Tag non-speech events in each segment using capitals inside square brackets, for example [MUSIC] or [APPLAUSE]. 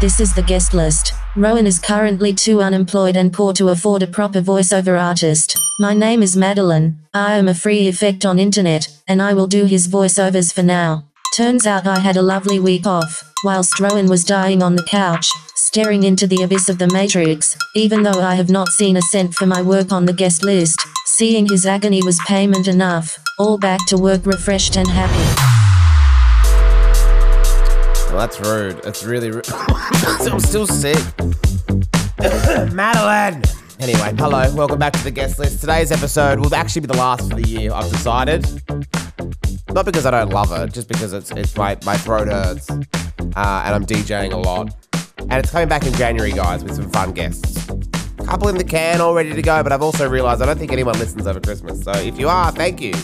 This is the guest list. Rowan is currently too unemployed and poor to afford a proper voiceover artist. My name is Madeline. I am a free effect on internet, and I will do his voiceovers for now. Turns out I had a lovely week off, whilst Rowan was dying on the couch, staring into the abyss of the Matrix. Even though I have not seen a cent for my work on the guest list, seeing his agony was payment enough. All back to work refreshed and happy. Well, that's rude. That's really rude. [COUGHS] I'm still sick. [COUGHS] Madeline! Anyway, hello. Welcome back to the guest list. Today's episode will actually be the last for the year, I've decided. Not because I don't love it, just because it's, it's my, my throat hurts. Uh, and I'm DJing a lot. And it's coming back in January, guys, with some fun guests. Couple in the can, all ready to go, but I've also realised I don't think anyone listens over Christmas. So if you are, thank you.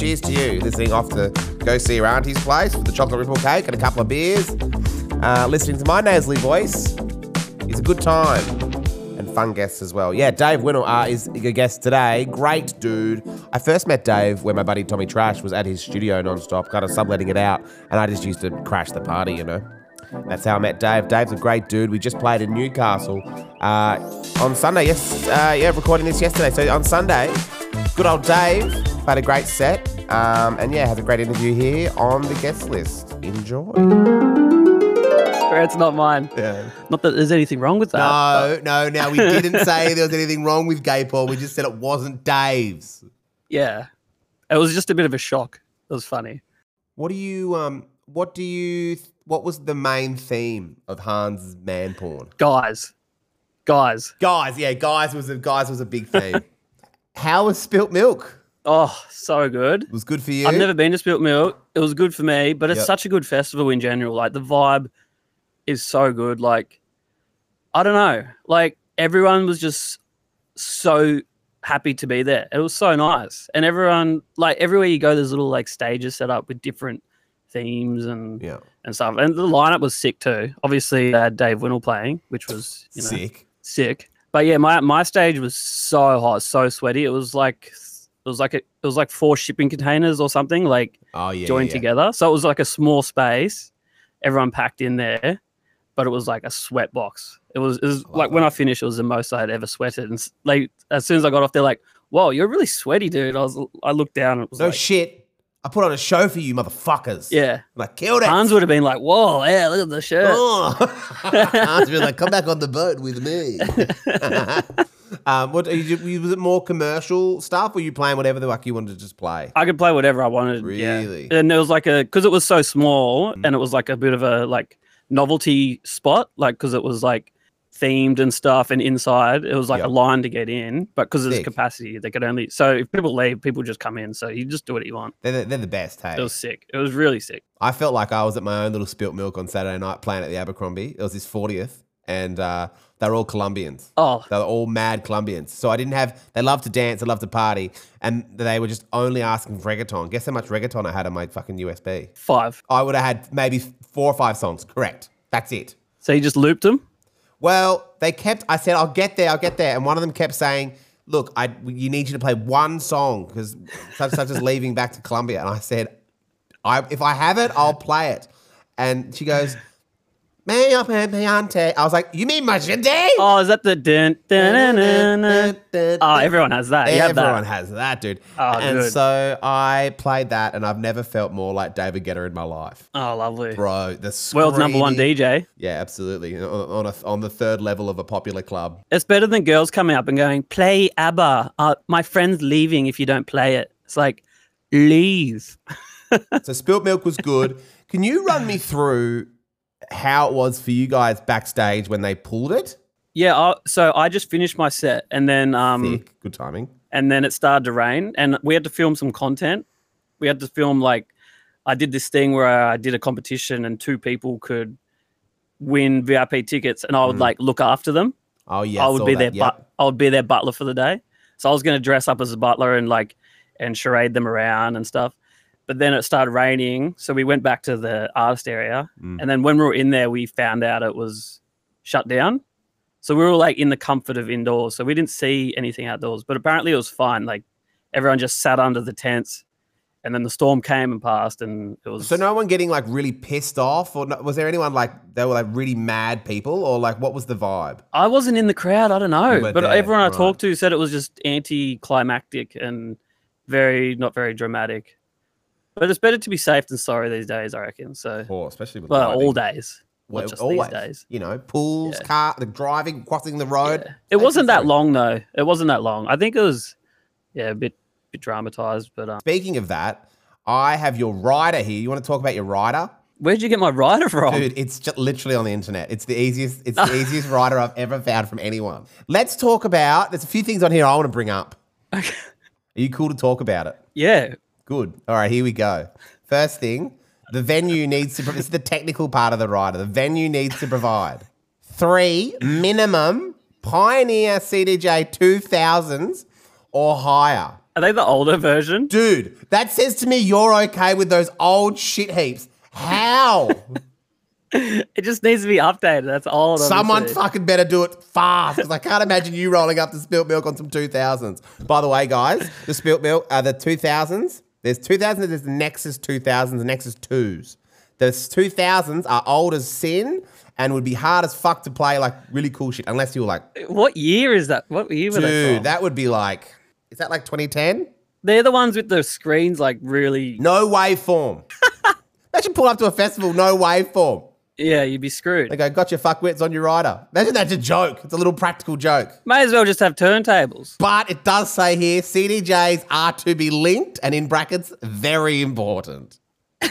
Cheers to you, listening off to go see your auntie's place with the chocolate ripple cake and a couple of beers. Uh, listening to my nasally voice is a good time and fun guests as well. Yeah, Dave Winnel uh, is a guest today. Great dude. I first met Dave when my buddy Tommy Trash was at his studio nonstop, kind of subletting it out, and I just used to crash the party, you know. That's how I met Dave. Dave's a great dude. We just played in Newcastle uh, on Sunday. Yes, uh, yeah, recording this yesterday. So on Sunday, good old Dave Had a great set, um, and yeah, has a great interview here on the guest list. Enjoy. It's not mine. Yeah. Not that there's anything wrong with that. No, no. Now we didn't [LAUGHS] say there was anything wrong with Gay Paul. We just said it wasn't Dave's. Yeah. It was just a bit of a shock. It was funny. What do you um? What do you? What was the main theme of Hans' man porn? Guys. Guys. Guys, yeah, guys was a guys was a big theme. [LAUGHS] How was spilt milk? Oh, so good. It was good for you. I've never been to Spilt Milk. It was good for me, but it's Yep. such a good festival in general. Like the vibe is so good. Like I don't know. Like everyone was just so happy to be there. It was so nice. And everyone like everywhere you go there's little like stages set up with different themes and Yeah, and stuff. And the lineup was sick too. Obviously, they had Dave Winnel playing, which was you know sick. sick. But yeah, my my stage was so hot, so sweaty. It was like it was like a, it was like four shipping containers or something like Oh yeah, joined yeah. together. So it was like a small space, everyone packed in there, but it was like a sweat box. It was, it was like when. I finished, it was the most I'd ever sweated. And like as soon as I got off, they're like, "Whoa, you're really sweaty, dude." I was I looked down and it was No like, shit. I put on a show for you, motherfuckers. yeah. like killed it. Hans would have been like, "Whoa, yeah, look at the shirt." Oh. [LAUGHS] [LAUGHS] Hans would be like, come back on the boat with me. [LAUGHS] um, what you, was it more commercial stuff, or were you playing whatever the fuck you wanted to just play? I could play whatever I wanted. Really? Yeah. And there was like a because it was so small and it was like a bit of a like novelty spot, like because it was like themed and stuff, and inside it was like Yep. a line to get in, but because of Sick. capacity, they could only. So if people leave, people just come in. So you just do what you want. They're the, they're the best. Hey, It was sick. It was really sick. I felt like I was at my own little spilt milk on Saturday night playing at the Abercrombie. It was his fortieth, and uh, they were all Colombians. Oh, They were all mad Colombians. So I didn't have. They love to dance. They love to party, and they were just only asking for reggaeton. Guess how much reggaeton I had on my fucking USB? five. I would have had maybe four or five songs. Correct. That's it. So you just looped them. Well, they kept. I said, "I'll get there. I'll get there," and one of them kept saying, "Look, I you need you to play one song because such such as leaving back to Colombia." And I said, "I if I have it, I'll play it." And she goes, "Me up and me. I was like, "You mean Machete?" Oh, is that the dun, dun, dun, dun, dun? Oh, everyone has that. You have that. Everyone has that, dude. Oh, and good. so I played that, and I've never felt more like David Guetta in my life, Oh, lovely. bro. The World's number one DJ. Yeah, absolutely. On, on, a, on the third level of a popular club. It's better than girls coming up and going, play ABBA. Uh, my friend's leaving if you don't play it. It's like, leave. [LAUGHS] So spilt milk was good. Can you run me through how it was for you guys backstage when they pulled it? Yeah, I, so I just finished my set and then um Sick. Good timing. and then it started to rain and we had to film some content. We had to film like I did this thing where I did a competition and two people could win VIP tickets and I would Mm. like look after them. Oh yeah, I would be that. their Yep. but I would be their butler for the day. So I was going to dress up as a butler and like and charade them around and stuff. But then it started raining, so we went back to the artist area. Mm. And then when we were in there, we found out it was shut down. So we were like in the comfort of indoors, so we didn't see anything outdoors. But apparently it was fine. Like everyone just sat under the tents and then the storm came and passed, and it was So no one getting like really pissed off, or no, was there anyone like they were like really mad people, or like what was the vibe? I wasn't in the crowd. I don't know, but there, everyone I right. talked to said it was just anticlimactic and very not very dramatic. But it's better to be safe than sorry these days, I reckon. So, Or especially with well, all days, Well, not just always. these days. You know, pools, Yeah. car, the driving, crossing the road. Yeah. It wasn't that long though. It wasn't that long. I think it was, yeah, a bit, bit dramatized. But um, Speaking of that, I have your rider here. You want to talk about your rider? where'd you get my rider from? Dude, it's just literally on the internet. It's the easiest. It's [LAUGHS] the easiest rider I've ever found from anyone. Let's talk about. There's a few things on here I want to bring up. Okay. Are you cool to talk about it? Yeah, Good. All right, here we go. First thing, the venue needs to. This is the technical part of the rider. The venue needs to provide three minimum Pioneer CDJ 2000s or higher. are they the older version? Dude, that says to me you're okay with those old shit heaps. How? [LAUGHS] It just needs to be updated. That's all. Someone obviously- fucking better do it fast because I can't imagine you rolling up the spilt milk on some 2000s. By the way, guys, the spilt milk are the 2000s. There's 2000s, there's the Nexus 2000s, the Nexus 2s. The 2000s are old as sin and would be hard as fuck to play like really cool shit unless you were like, What year is that? What year were they dude, from? that would be like, is that like 2010? They're the ones with the screens like really. No waveform. [LAUGHS] Imagine pull up to a festival, no waveform. Yeah, you'd be screwed. They go, got your fuckwits on your rider. Imagine that's a joke. It's a little practical joke. May as well just have turntables. But it does say here CDJs are to be linked and in brackets, very important. [LAUGHS] Do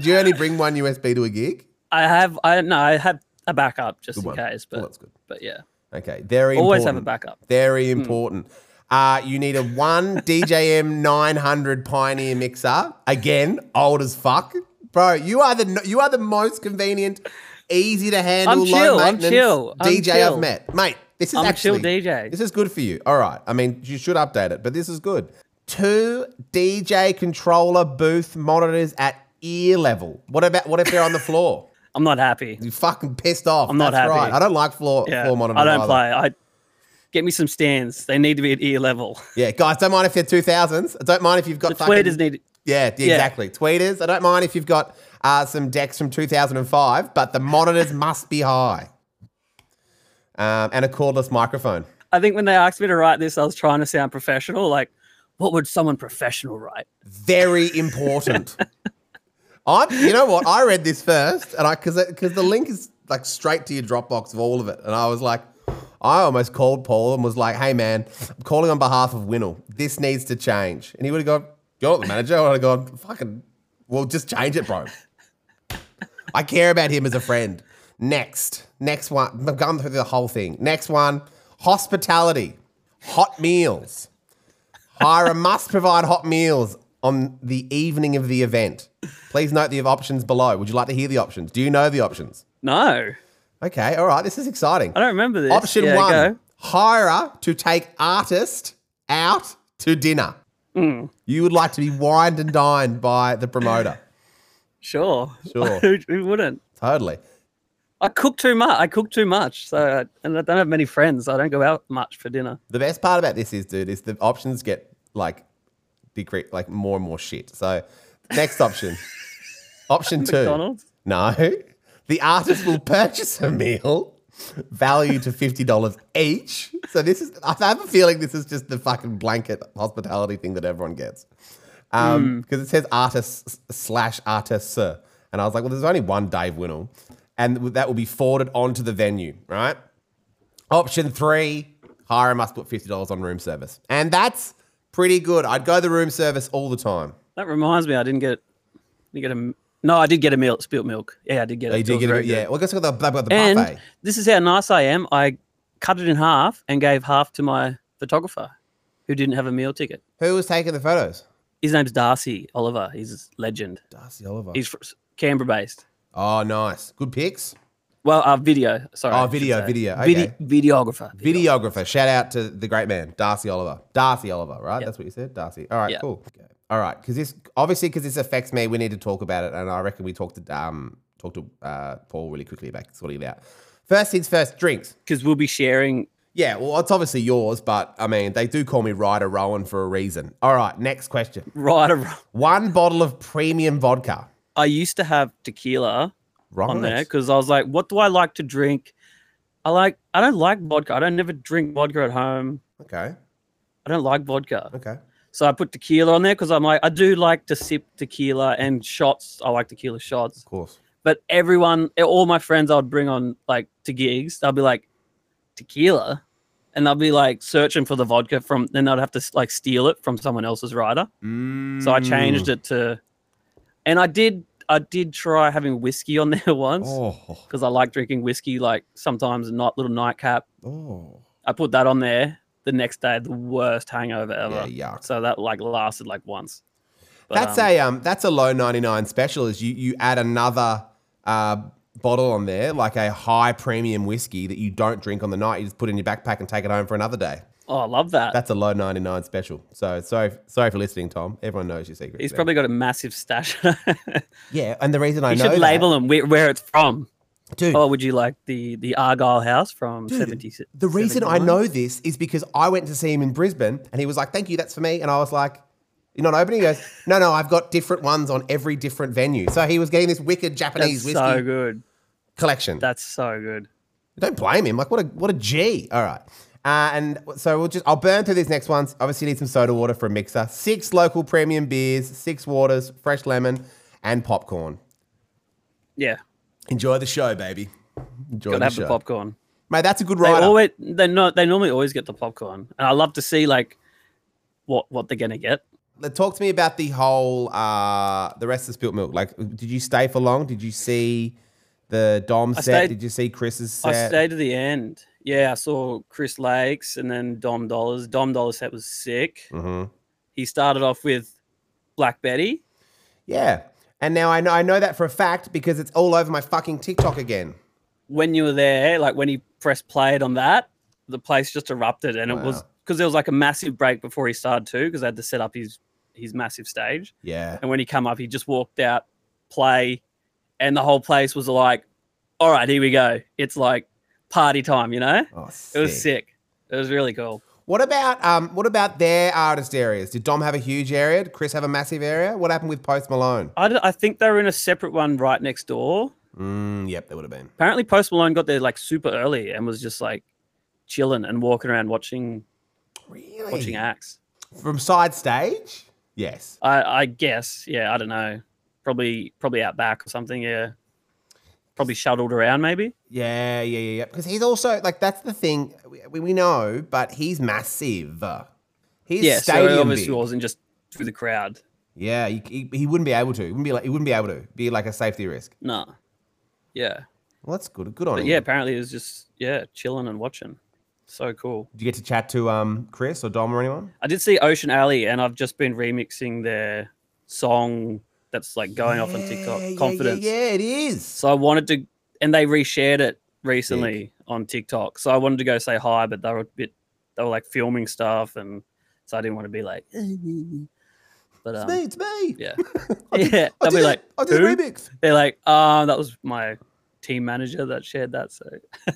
you only bring one USB to a gig? I have. I no. I have a backup just in one. case. But Well, that's good. But yeah, Okay, very always have a backup. Very important. Uh, you need a one DJM 900 Pioneer mixer. Again, old as fuck. Bro, you are the you are the most convenient, easy to handle, I'm low chill, I'm maintenance chill, I'm DJ chill. I've met. Mate, this is I'm actually chill DJ. This is good for you. All right. I mean, you should update it, but this is good. Two DJ controller booth monitors at ear level. What about what if they're on the floor? [LAUGHS] I'm not happy. You fucking pissed off. I'm not That's happy. right. I don't like floor Yeah, floor monitors. I don't either. play. I get me some stands. They need to be at ear level. Yeah, guys, don't mind if they're two thousands. I don't mind if you've got The fucking, tweeters need. Yeah, Yeah. exactly. Tweeters. I don't mind if you've got uh, some decks from 2005, but the monitors must be high. Um, and a cordless microphone. I think when they asked me to write this, I was trying to sound professional. Like, what would someone professional write? Very important. [LAUGHS] I'm. You know what? I read this first, and I because because the link is like straight to your Dropbox of all of it, and I was like. I almost called Paul and was like, "Hey man, I'm calling on behalf of Winnel. This needs to change." And he would have gone, "You're not the manager." I would have gone, "Fucking, well, just change it, bro." I care about him as a friend. Next, next one. I've gone through the whole thing. Next one, hospitality, hot meals. Hirer must provide hot meals on the evening of the event. Please note the options below. Would you like to hear the options? Do you know the options? No, Okay, all right. This is exciting. I don't remember this. Option Yeah, one: go. hire to take artist out to dinner. Hmm. You would like to be wined and dined by the promoter. Sure. Sure. [LAUGHS] who, who wouldn't? Totally. I cook too much. I cook too much. So, I, and I don't have many friends. So I don't go out much for dinner. The best part about this is, dude, is the options get like decre- like more and more shit. So, next option, [LAUGHS] option two. McDonald's. No, the artist will purchase a meal value to fifty dollars each. So this is. I have a feeling this is just the fucking blanket hospitality thing that everyone gets. Um, because it says artist slash artist, sir. and I was like, well, there's only one Dave Winnel, and that will be forwarded onto the venue, right? Option three, Hirer must put fifty dollars on room service, and that's pretty good. I'd go the room service all the time. That reminds me, I didn't get, didn't get a. No, I did get a meal, spilt milk. Yeah, I did get Oh, it. you did was get it, yeah. Well, I guess I got the, got the And buffet. this is how nice I am. I cut it in half and gave half to my photographer, who didn't have a meal ticket. Who was taking the photos? His name's Darcy Oliver. He's a legend. Darcy Oliver. He's Canberra based. oh, nice. Good pics. Well, uh, video. Sorry. Oh, video, video, Vide- okay. videographer. Videographer. Shout out to the great man, Darcy Oliver. Darcy Oliver, right? Yep. That's what you said? Darcy. All right, Yeah. cool. Okay. All right. Because this, obviously, because this affects me, we need to talk about it. And I reckon we talked to, um, talk to uh, Paul really quickly about sorting it out. First things first, drinks. Because we'll be sharing. Yeah, well, it's obviously yours, but I mean, they do call me Ryder Rowan for a reason. All right, next question. Right. ar- One bottle of premium vodka. I used to have tequila Right. on there because I was like, what do I like to drink? I like. I don't like vodka. I don't never drink vodka at home. Okay. I don't like vodka. Okay. So I put tequila on there because I'm like, I do like to sip tequila and shots. I like tequila shots. Of course. But everyone, all my friends, I would bring on like to gigs. They'll be like, tequila, and they'll be like searching for the vodka from. Then they'd have to like steal it from someone else's rider. So I changed Mm. it to, and I did. I did try having whiskey on [LAUGHS] there once Oh. because I like drinking whiskey. Like sometimes a night little nightcap. Oh. I put that on there. The next day, the worst hangover ever. Yeah, yuck. So that like lasted like once. But, That's um, a um that's a low 99 special is you you add another uh bottle on there like a high premium whiskey that you don't drink on the night you just put in your backpack and take it home for another day. Oh, I love that. That's a low 99 special. So sorry sorry for listening Tom. Everyone knows your secret. He's probably got a massive stash. [LAUGHS] Yeah, and the reason I you know should that- label them where, where it's from. Dude, Oh, would you like the the Argyle house from Dude, 70? The reason I know this is because I went to see him in Brisbane and he was like, Thank you, that's for me. And I was like, You're not opening? He goes, No, no, I've got different ones on every different venue. So he was getting this wicked Japanese That's whiskey so good. collection. That's so good. Don't blame him. Like, what a what a G. All right. Uh, and so we'll just I'll burn through these next ones. Obviously, need some soda water for a mixer. Six local premium beers, six waters, fresh lemon, and popcorn. Yeah, Enjoy the show, baby. Enjoy gotta the have show, the popcorn. mate. That's a good They always they not they normally always get the popcorn, and I love to see like what what they're gonna get. Talk to me about the whole uh the rest of the spilt milk. Like, did you stay for long? Did you see the Dom set? stayed- did you see Chris's I set? stayed to the end. Yeah, I saw Chris Lake's and then Dom Dolla's. Dom Dolla's set was sick. hmm He started off with Black Betty. Yeah. And now I know I know that for a fact because it's all over my fucking TikTok again. When you were there, like when he pressed played on that, the place just erupted, and it was because there was like a massive break before he started too, because they had to set up his his massive stage. Yeah. And when he come up, he just walked out, play, and the whole place was like, "All right, here we go. It's like party time," you know? Oh, It was sick. It was really cool. What about um? What about their artist areas? Did Dom have a huge area? Did Chris have a massive area? What happened with Post Malone? I, d- I think they were in a separate one right next door. Mm, yep, they would have been. Apparently, Post Malone got there like super early and was just like chilling and walking around watching Really? watching acts. from side stage. Yes. I, I guess, yeah, I don't know. Probably probably out back or something. Yeah, probably shuttled around maybe. Yeah, yeah, yeah, yeah. Because he's also like that's the thing we, we know, but he's massive. He's yeah, so stadium it obviously big. wasn't just through the crowd. Yeah, he, he, he wouldn't be able to. He wouldn't be like he wouldn't be able to be like a safety risk. No. Yeah, Well, that's good. Good on but him. yeah, apparently it was just yeah chilling and watching. So cool. Did you get to chat to um Chris or Dom or anyone? I did see Ocean Alley, and I've just been remixing their song that's like going off on TikTok. Confidence. Yeah, yeah, it is. So I wanted to, and they reshared it recently on TikTok. So I wanted to go say hi, but they were a bit, they were like filming stuff, and so I didn't want to be like, [LAUGHS] but It's um, me. It's me. yeah, [LAUGHS] [LAUGHS] did- yeah. They'll be like, I did "Who?" a remix. they're like, um, that was my team manager that shared that. So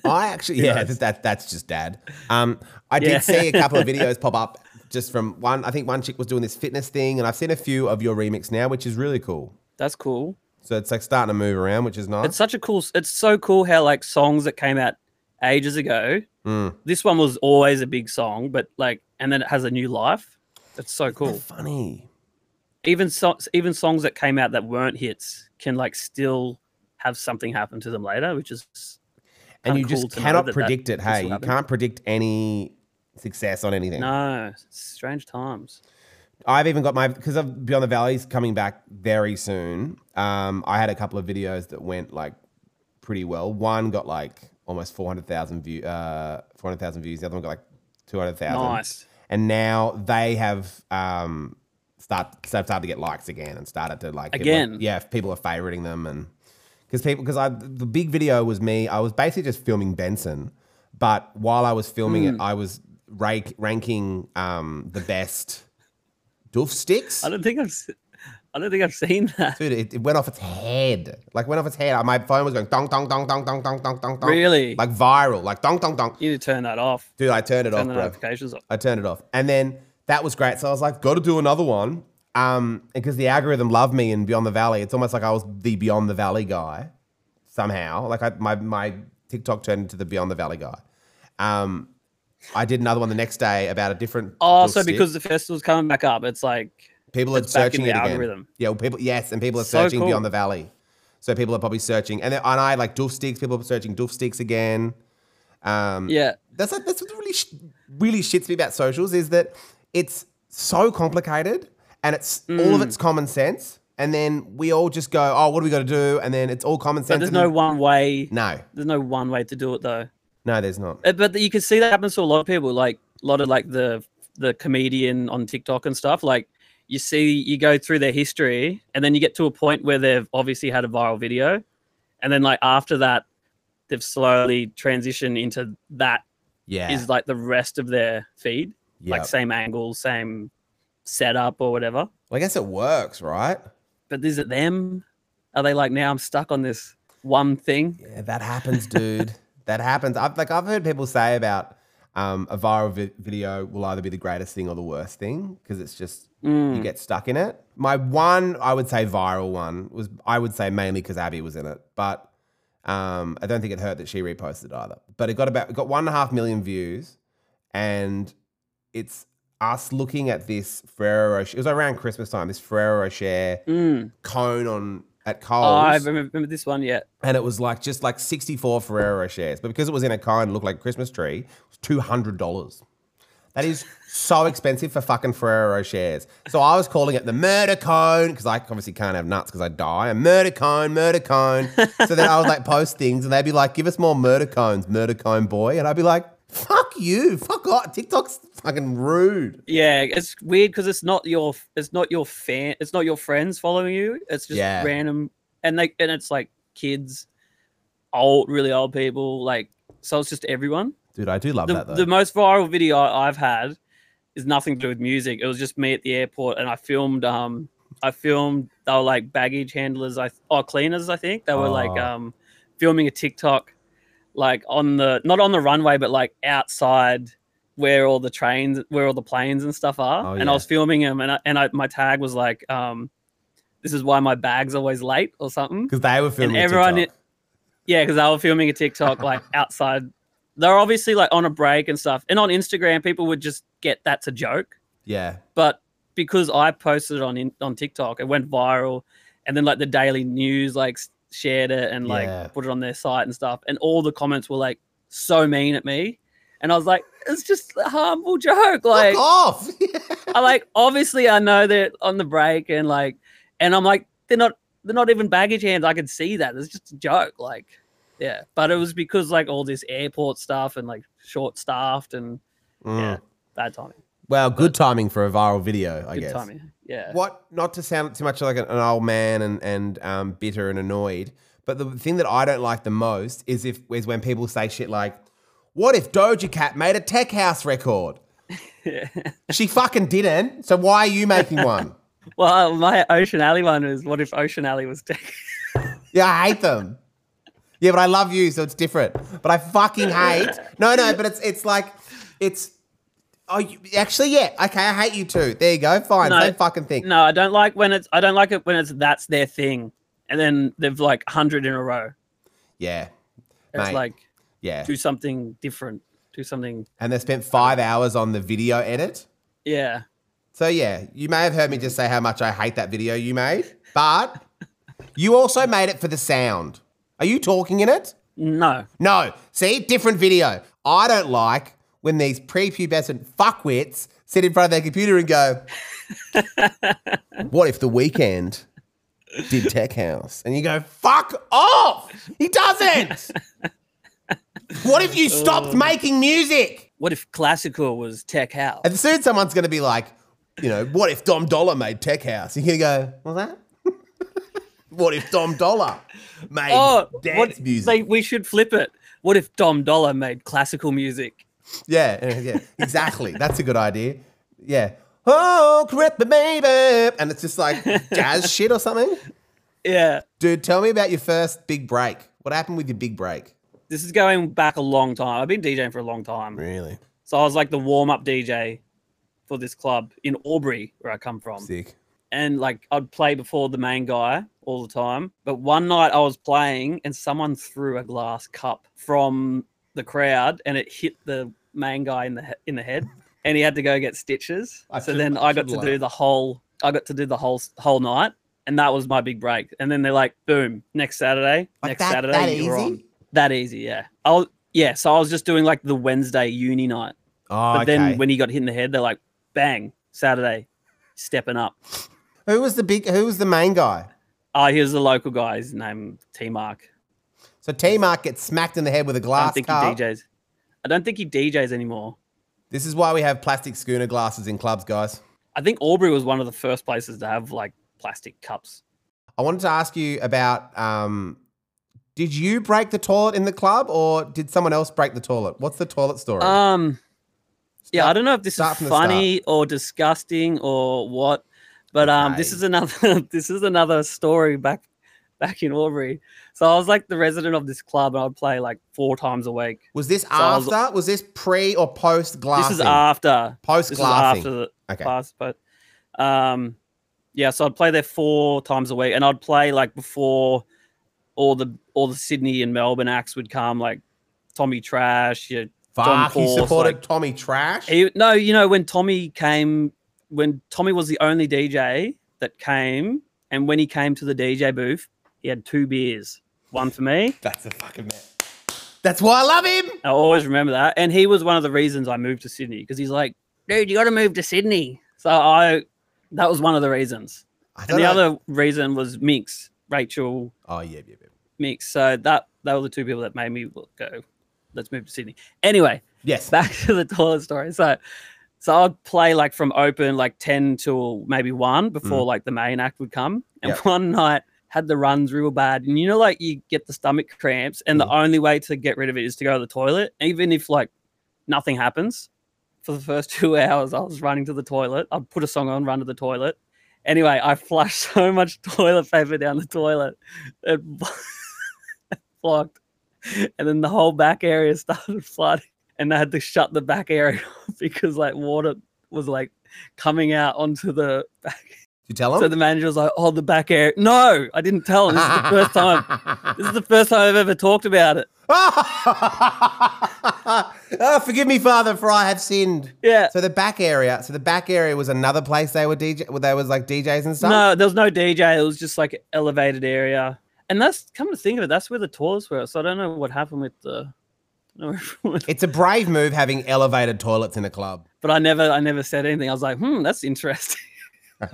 I actually, yeah, knows? that, that that's just dad. Um, I Yeah. did see a couple of videos pop up just from one. I think one chick was doing this fitness thing, and I've seen a few of your remix now, which is really cool. that's cool. So it's like starting to move around, which is nice. It's such a cool. It's so cool how like songs that came out ages ago. Mm. This one was always a big song, but like, and then it has a new life. It's so cool. Funny. even so, even songs that came out that weren't hits can like still have something happen to them later, which is And you cool just cannot that that- predict it. Hey, you can't predict any success on anything. no strange times. I've even got my because of Beyond the Valleys coming back very soon. Um, I had a couple of videos that went like pretty well. One got like almost four hundred thousand view, uh, four hundred thousand views. The other one got like two hundred thousand. Nice. And now they have um start started to get likes again and started to like people Again? yeah, people are favoriting them and because people because I the big video was me. I was basically just filming Benson, but while I was filming Hmm. it, I was rank, ranking um the best doof sticks. I don't think I've. se- I don't think I've seen that. Dude, it, it went off its head. Like went off its head. My phone was going dong dong dong dong dong dong dong dong. Really? Like viral. Like dong dong dong. You need to turn that off. Dude, I turned it Turn off, the bro. notifications off. I turned it off. And then that was great. So I was like, got to do another one. Um, because the algorithm loved me in Beyond the Valley. It's almost like I was the Beyond the Valley guy somehow. Like I, my my TikTok turned into the Beyond the Valley guy. Um, I did another one the next day about a different. Oh, so stick. because the festival's coming back up, it's like people are it's in searching the it again. algorithm. Yeah, well, people yes, and people are So searching cool. Beyond the Valley. So people are probably searching, and then, and I like doof sticks. People are searching doof sticks again. Um, yeah, that's like, that's what really sh- really shits me about socials is that it's so complicated and it's all Mm. of it's common sense, and then we all just go, oh, what do we got to do? And then it's all common but sense. there's no one way. no, There's no one way to do it though. No, there's not. Uh, But you can see that happens to a lot of people, like a lot of like the the comedian on TikTok and stuff. Like you see, you go through their history, and then you get to a point where they've obviously had a viral video, and then like after that, they've slowly transitioned into that Yeah, is like the rest of their feed, like same angles, same setup or whatever. Well, I guess it works, right? But is it them? Are they like now I'm stuck on this one thing? Yeah, that happens, dude. [LAUGHS] that happens. I've like I've heard people say about um, a viral vi- video will either be the greatest thing or the worst thing because it's just you get stuck in it. My one, I would say, viral one was I would say mainly because Abby was in it, but um, I don't think it hurt that she reposted either. But it got about it got one and a half million views, and it's us looking at this Ferrero. Rocher- It was around Christmas time. This Ferrero Rocher Mm. cone on at Oh, I remember, remember this one yet. and it was like just like 64 Ferrero Rochers. But because it was in a cone and looked like a Christmas tree, it was $200. That is so [LAUGHS] expensive for fucking Ferrero Rochers. So I was calling it the murder cone because I obviously can't have nuts because I die. A murder cone, murder cone. So then I would like post things and they'd be like, give us more murder cones, murder cone boy. And I'd be like, fuck you, fuck off. TikTok's fucking rude. Yeah, it's weird because it's not your it's not your fan it's not your friends following you. It's just Yeah. random and they and it's like kids, old really old people, like so it's just everyone. Dude, I do love The, that though. the most viral video I've had is nothing to do with music. It was just me at the airport and I filmed um I filmed they were like baggage handlers I or cleaners I think. They were like Oh. um filming a TikTok like on the not on the runway but like outside where all the trains where all the planes and stuff are Oh, and yeah. I was filming them and I, and I, my tag was like um this is why my bag's always late or something Because they were filming And everyone TikTok. yeah because they were filming a TikTok like [LAUGHS] outside they're obviously like on a break and stuff and on Instagram people would just get that's a joke yeah. but because I posted it on in, on TikTok, it went viral, and then like the Daily News like shared it and like Yeah. put it on their site and stuff, and all the comments were like so mean at me, and I was like, it's just a harmful joke, like Fuck off. [LAUGHS] I like obviously I know they're on the break and like, and I'm like they're not they're not even baggage hands. I can see that it's just a joke, like yeah, but it was because like all this airport stuff and like short staffed and Mm. yeah, bad timing, Well, good timing for a viral video, I good guess. timing, yeah. What? Not to sound too much like an, an old man and and um, bitter and annoyed, but the thing that I don't like the most is if is when people say shit like, "What if Doja Cat made a tech house record?" [LAUGHS] She fucking didn't. So why are you making one? [LAUGHS] Well, my Ocean Alley one is what if Ocean Alley was tech? [LAUGHS] Yeah, I hate them. Yeah, but I love you, so it's different. But I fucking hate. No, no, but it's it's like it's. Oh, you, actually, yeah. Okay, I hate you too. There you go. Fine, No. same fucking thing. No, I don't like when it's I don't like it when it's that's their thing, and then they've like hundred in a row. Yeah, It's Mate. like yeah. do something different, do something. And they spent five hours on the video edit. Yeah, So yeah, you may have heard me just say how much I hate that video you made, but you also made it for the sound. Are you talking in it? no, No. See, different video. I don't like when these prepubescent fuckwits sit in front of their computer and go, "What if the Weeknd did Tech House?" And you go, "Fuck off! He doesn't." What if you [LAUGHS] stopped oh. making music? what if classical was tech house? And soon someone's going to be like, you know, what if Dom Dolla made Tech House? You're going to go, what's that? [LAUGHS] what if Dom Dolla made Oh, dance what, music? they, we should flip it. What if Dom Dolla made classical music? yeah, yeah, yeah, exactly. That's a good idea. Yeah. Oh, me, baby. And it's just like [LAUGHS] jazz shit or something. Yeah. Dude, tell me about your first big break. What happened with your big break? This is going back a long time. I've been DJing for a long time. Really? So I was like the warm up DJ for this club in Albury, where I come from. Sick. And like I'd play before the main guy all the time. But one night I was playing and someone threw a glass cup from the crowd and it hit the main guy in the in the head [LAUGHS] and he had to go get stitches. I so should- then I I got should to do the whole I got to do the whole whole night and that was my big break. And then they're like, boom, next Saturday, Like next that- Saturday that you're easy? on. That easy, yeah. I'll yeah, so I was just doing like the Wednesday uni night. Oh, But okay. then when he got hit in the head, they're like, bang, Saturday, stepping up. who was the big? Who was the main guy? Oh, he was the local guy. His name T Mark. So T Mark gets smacked in the head with a glass I don't think cup. he DJs. I don't think he DJs anymore. This is why we have plastic schooner glasses in clubs, guys. I think Albury was one of the first places to have like plastic cups. I wanted to ask you about um, did you break the toilet in the club or did someone else break the toilet? What's the toilet story? Um, yeah, I don't know if this is from the funny or disgusting or what, but um, this is another [LAUGHS] this is another story back back in Albury. So I was like the resident of this club, and I'd play like four times a week. was this I was- after? Was, this pre or post glassing? This is after. Post This glassing. after the Okay. class, but um, yeah. So I'd play there four times a week, and I'd play like before all the all the Sydney and Melbourne acts would come, like Tommy Trash. John Fuck, you Force, supported like- Tommy Trash? he, no, you know when Tommy came, when Tommy was the only DJ that came, and when he came to the DJ booth, he had two beers, one for me. That's a fucking man. That's why I love him. I always remember that, and he was one of the reasons I moved to Sydney because he's like, dude, you got to move to Sydney. So I, that was one of the reasons. And the know- other reason was Minx, Rachel Oh yeah, yeah, yeah. Mix. So that that were the two people that made me go, let's move to Sydney. Anyway, Yes. back to the toilet story. So so I'd play like from open like 10 till maybe one before mm-hmm. like the main act would come. And Yep. one night had the runs real bad. And you know, like you get the stomach cramps, and the mm-hmm. only way to get rid of it is to go to the toilet, even if like nothing happens. For the first [LAUGHS] two hours, I was running to the toilet. I'd put a song on, run to the toilet. Anyway, I flushed [LAUGHS] so much toilet paper down the toilet, it [LAUGHS] blocked. And then the whole back area [LAUGHS] started flooding and they had to shut the back area off because like water was like coming out onto the back. You tell him? So the manager was like, "Oh, the back area." No, I didn't tell him. This is the first time. This is the first time I've ever talked about it. [LAUGHS] oh, forgive me, Father, for I have sinned. Yeah. So the back area, so the back area was another place they were DJ, where there was like DJs and stuff. No, there was no DJ. It was just like elevated area. And that's come to think of it, that's where the toilets were. So I don't know what happened with the. I don't know. It's a brave move having elevated toilets in a club. but I never, I never said anything. I was like, hmm, that's interesting. [LAUGHS]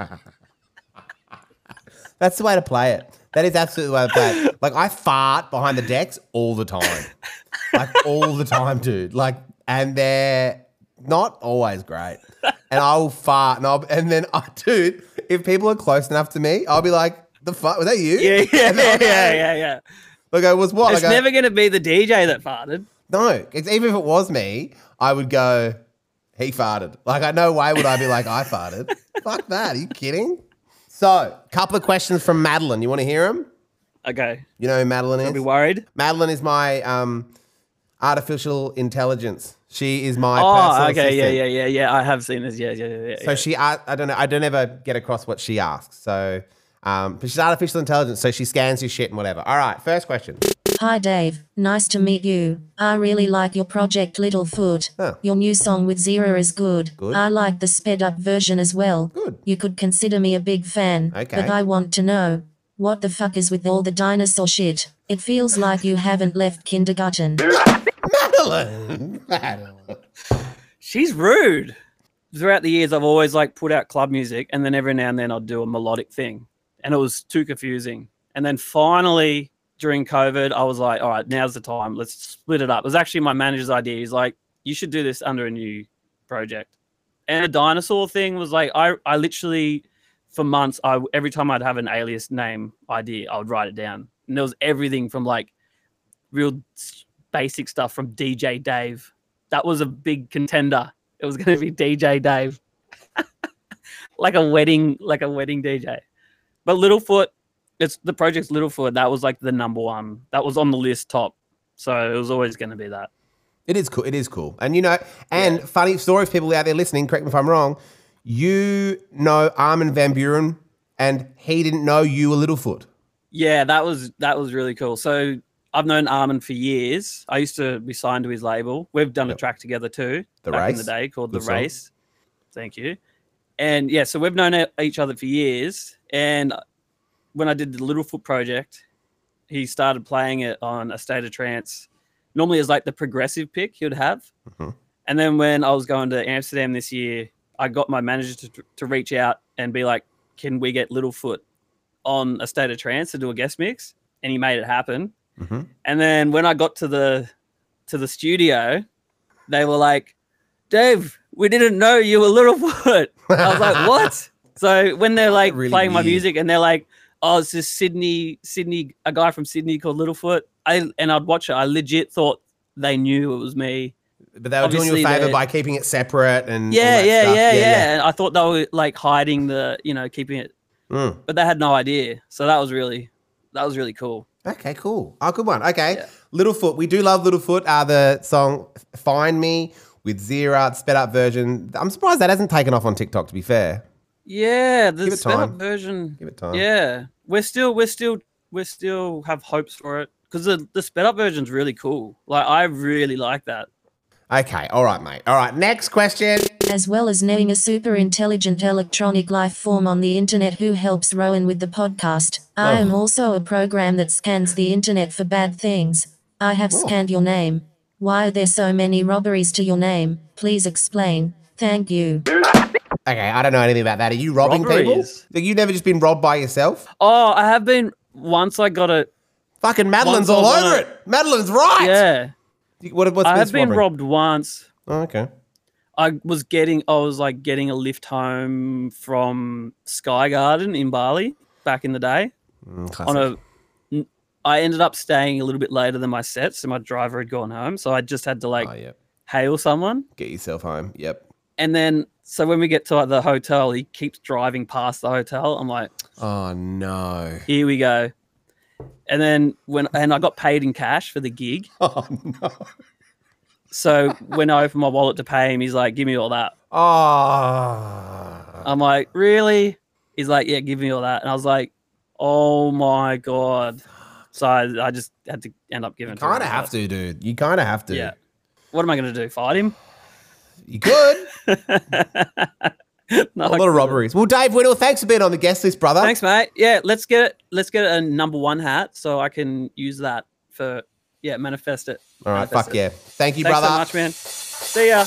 That's the way to play it. That is absolutely the way to play it. Like I fart behind the decks all the time, like all the time, dude. Like, and they're not always great. And I'll fart, and I'll, and then I, dude, if people are close enough to me, I'll be like, "The fuck was that you?" Yeah, [LAUGHS] yeah, yeah, yeah, yeah. Like, I was what? It's go, never going to be the DJ that farted. No, it's, even if it was me, I would go, he farted. Like, I no way would I be like, I farted. [LAUGHS] Fuck that. Are you kidding? So, couple of questions from Madeline. You want to hear them? Okay, You know who Madeline is? be worried. Madeline is my um, artificial intelligence. She is my Oh, personal okay, yeah, assistant. yeah, yeah, yeah. I have seen this. Yeah, yeah, yeah. yeah. So she, I, I don't know, I don't ever get across what she asks. So, um, but she's artificial intelligence, so she scans your shit and whatever. All right, first question. Hi Dave, nice to meet you. I really like your project Littlefoot. Oh. Your new song with Zero is good. Good. I like the sped up version as well. Good. You could consider me a big fan. Okay. But I want to know what the fuck is with all the dinosaur shit? It feels like you haven't left kindergarten. Madeline. [LAUGHS] Madeline. She's rude. Throughout the years, I've always like put out club music, and then every now and then I'd do a melodic thing, and it was too confusing. And then finally, during COVID, I was like, "All right, now's the time. Let's split it up." It was actually my manager's idea. He's like, "You should do this under a new project." And the dinosaur thing was like, I I literally for months, I every time I'd have an alias name idea, I would write it down, and there was everything from like real basic stuff from DJ Dave. That was a big contender. It was [LAUGHS] going to be DJ Dave. [LAUGHS] like a wedding, like a wedding DJ. But Littlefoot, it's the project's Littlefoot. That was like the number one. That was on the list top. So it was always going to be that. It is cool. It is cool. And you know, and Yeah. funny stories, people out there listening, correct me if I'm wrong, you know Armin Van Buuren and he didn't know you were Littlefoot. Yeah, that was that was really cool. So I've known Armin for years. I used to be signed to his label. We've done Yep. a track together too. The back in the day called Good The song. Race. Thank you. And yeah, so we've known each other for years. And when I did the Littlefoot project, he started playing it on a state of trance. Normally, as like the progressive pick he would have. Mhm. And then when I was going to Amsterdam this year, I got my manager to, to reach out and be like, "Can we get Littlefoot on a state of trance to do a guest mix?" And he made it happen. Mhm. And then when I got to the to the studio, they were like, "Dave, we didn't know you were Littlefoot." I was like, [LAUGHS] "What?" So when they're like Really playing my music and they're like, "Oh, it's this Sydney, Sydney, a guy from Sydney called Littlefoot," I and I'd watch it. I legit thought they knew it was me. But they were doing you a favor by keeping it separate and Yeah, yeah, stuff. yeah, yeah, And I thought they were like hiding the, you know, keeping it, Mm. but they had no idea. So that was really, that was really cool. Okay, cool. Oh, good one. Okay. Yeah. Littlefoot. We do love Littlefoot. Uh, the song Find Me with Zira, the sped up version. I'm surprised that hasn't taken off on TikTok, to be fair. Yeah, the sped up version. Give it time. Yeah, we're still, we're still, we still have hopes for it because the the sped up version's really cool. Like I really like that. Okay. All right, mate. All right. Next question. As well as knowing a super intelligent electronic life form on the internet who helps Rowan with the podcast, I Oh. am also a program that scans the internet for bad things. I have Oh. scanned your name. Why are there so many robberies to your name? Please explain. Thank you. Okay. I don't know anything about that. Are you robbing people? Robberies? Like, you never just been robbed by yourself? Oh, I have been once. I got a Fucking Madeline's Once all was on over it. Madeline's right. yeah. What, what's I been I have been robbed once. Oh, okay. I was getting, I was like getting a lift home from Sky Garden in Bali back in the day. Mm, On classic. a, n- I ended up staying a little bit later than my set, so my driver had gone home. So I just had to like oh, yep. hail someone, Get yourself home. Yep. And then so when we get to like, the hotel, he keeps driving past the hotel. I'm like, Oh, no. here we go. And then when and I got paid in cash for the gig. [LAUGHS] Oh, no. So when I opened my wallet to pay him, he's like, "Give me all that." Oh. I'm like, really? He's like, yeah, give me all that. And I was like, oh my God. So I, I just had to end up giving You kind of have to, dude. You kind of have to. Yeah. What am I going to do? Fight him? You could. [LAUGHS] no, a lot of robberies. Well, Dave Winnel, thanks for being on the guest list, brother. Thanks, mate. Yeah, let's get let's get a number one hat so I can use that for yeah, manifest it. All right, Manifest fuck it. yeah. Thank you, Thanks brother. so much, man. See ya.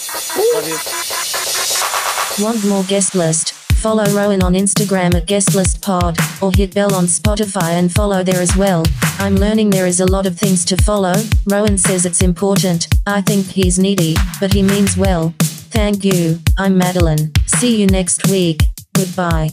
Love you. Want more guest list? Follow Rowan on Instagram at guestlistpod, or hit bell on Spotify and follow there as well. I'm learning there is a lot of things to follow. Rowan says it's important. I think he's needy, but he means well. Thank you. I'm Madeline. See you next week. Goodbye.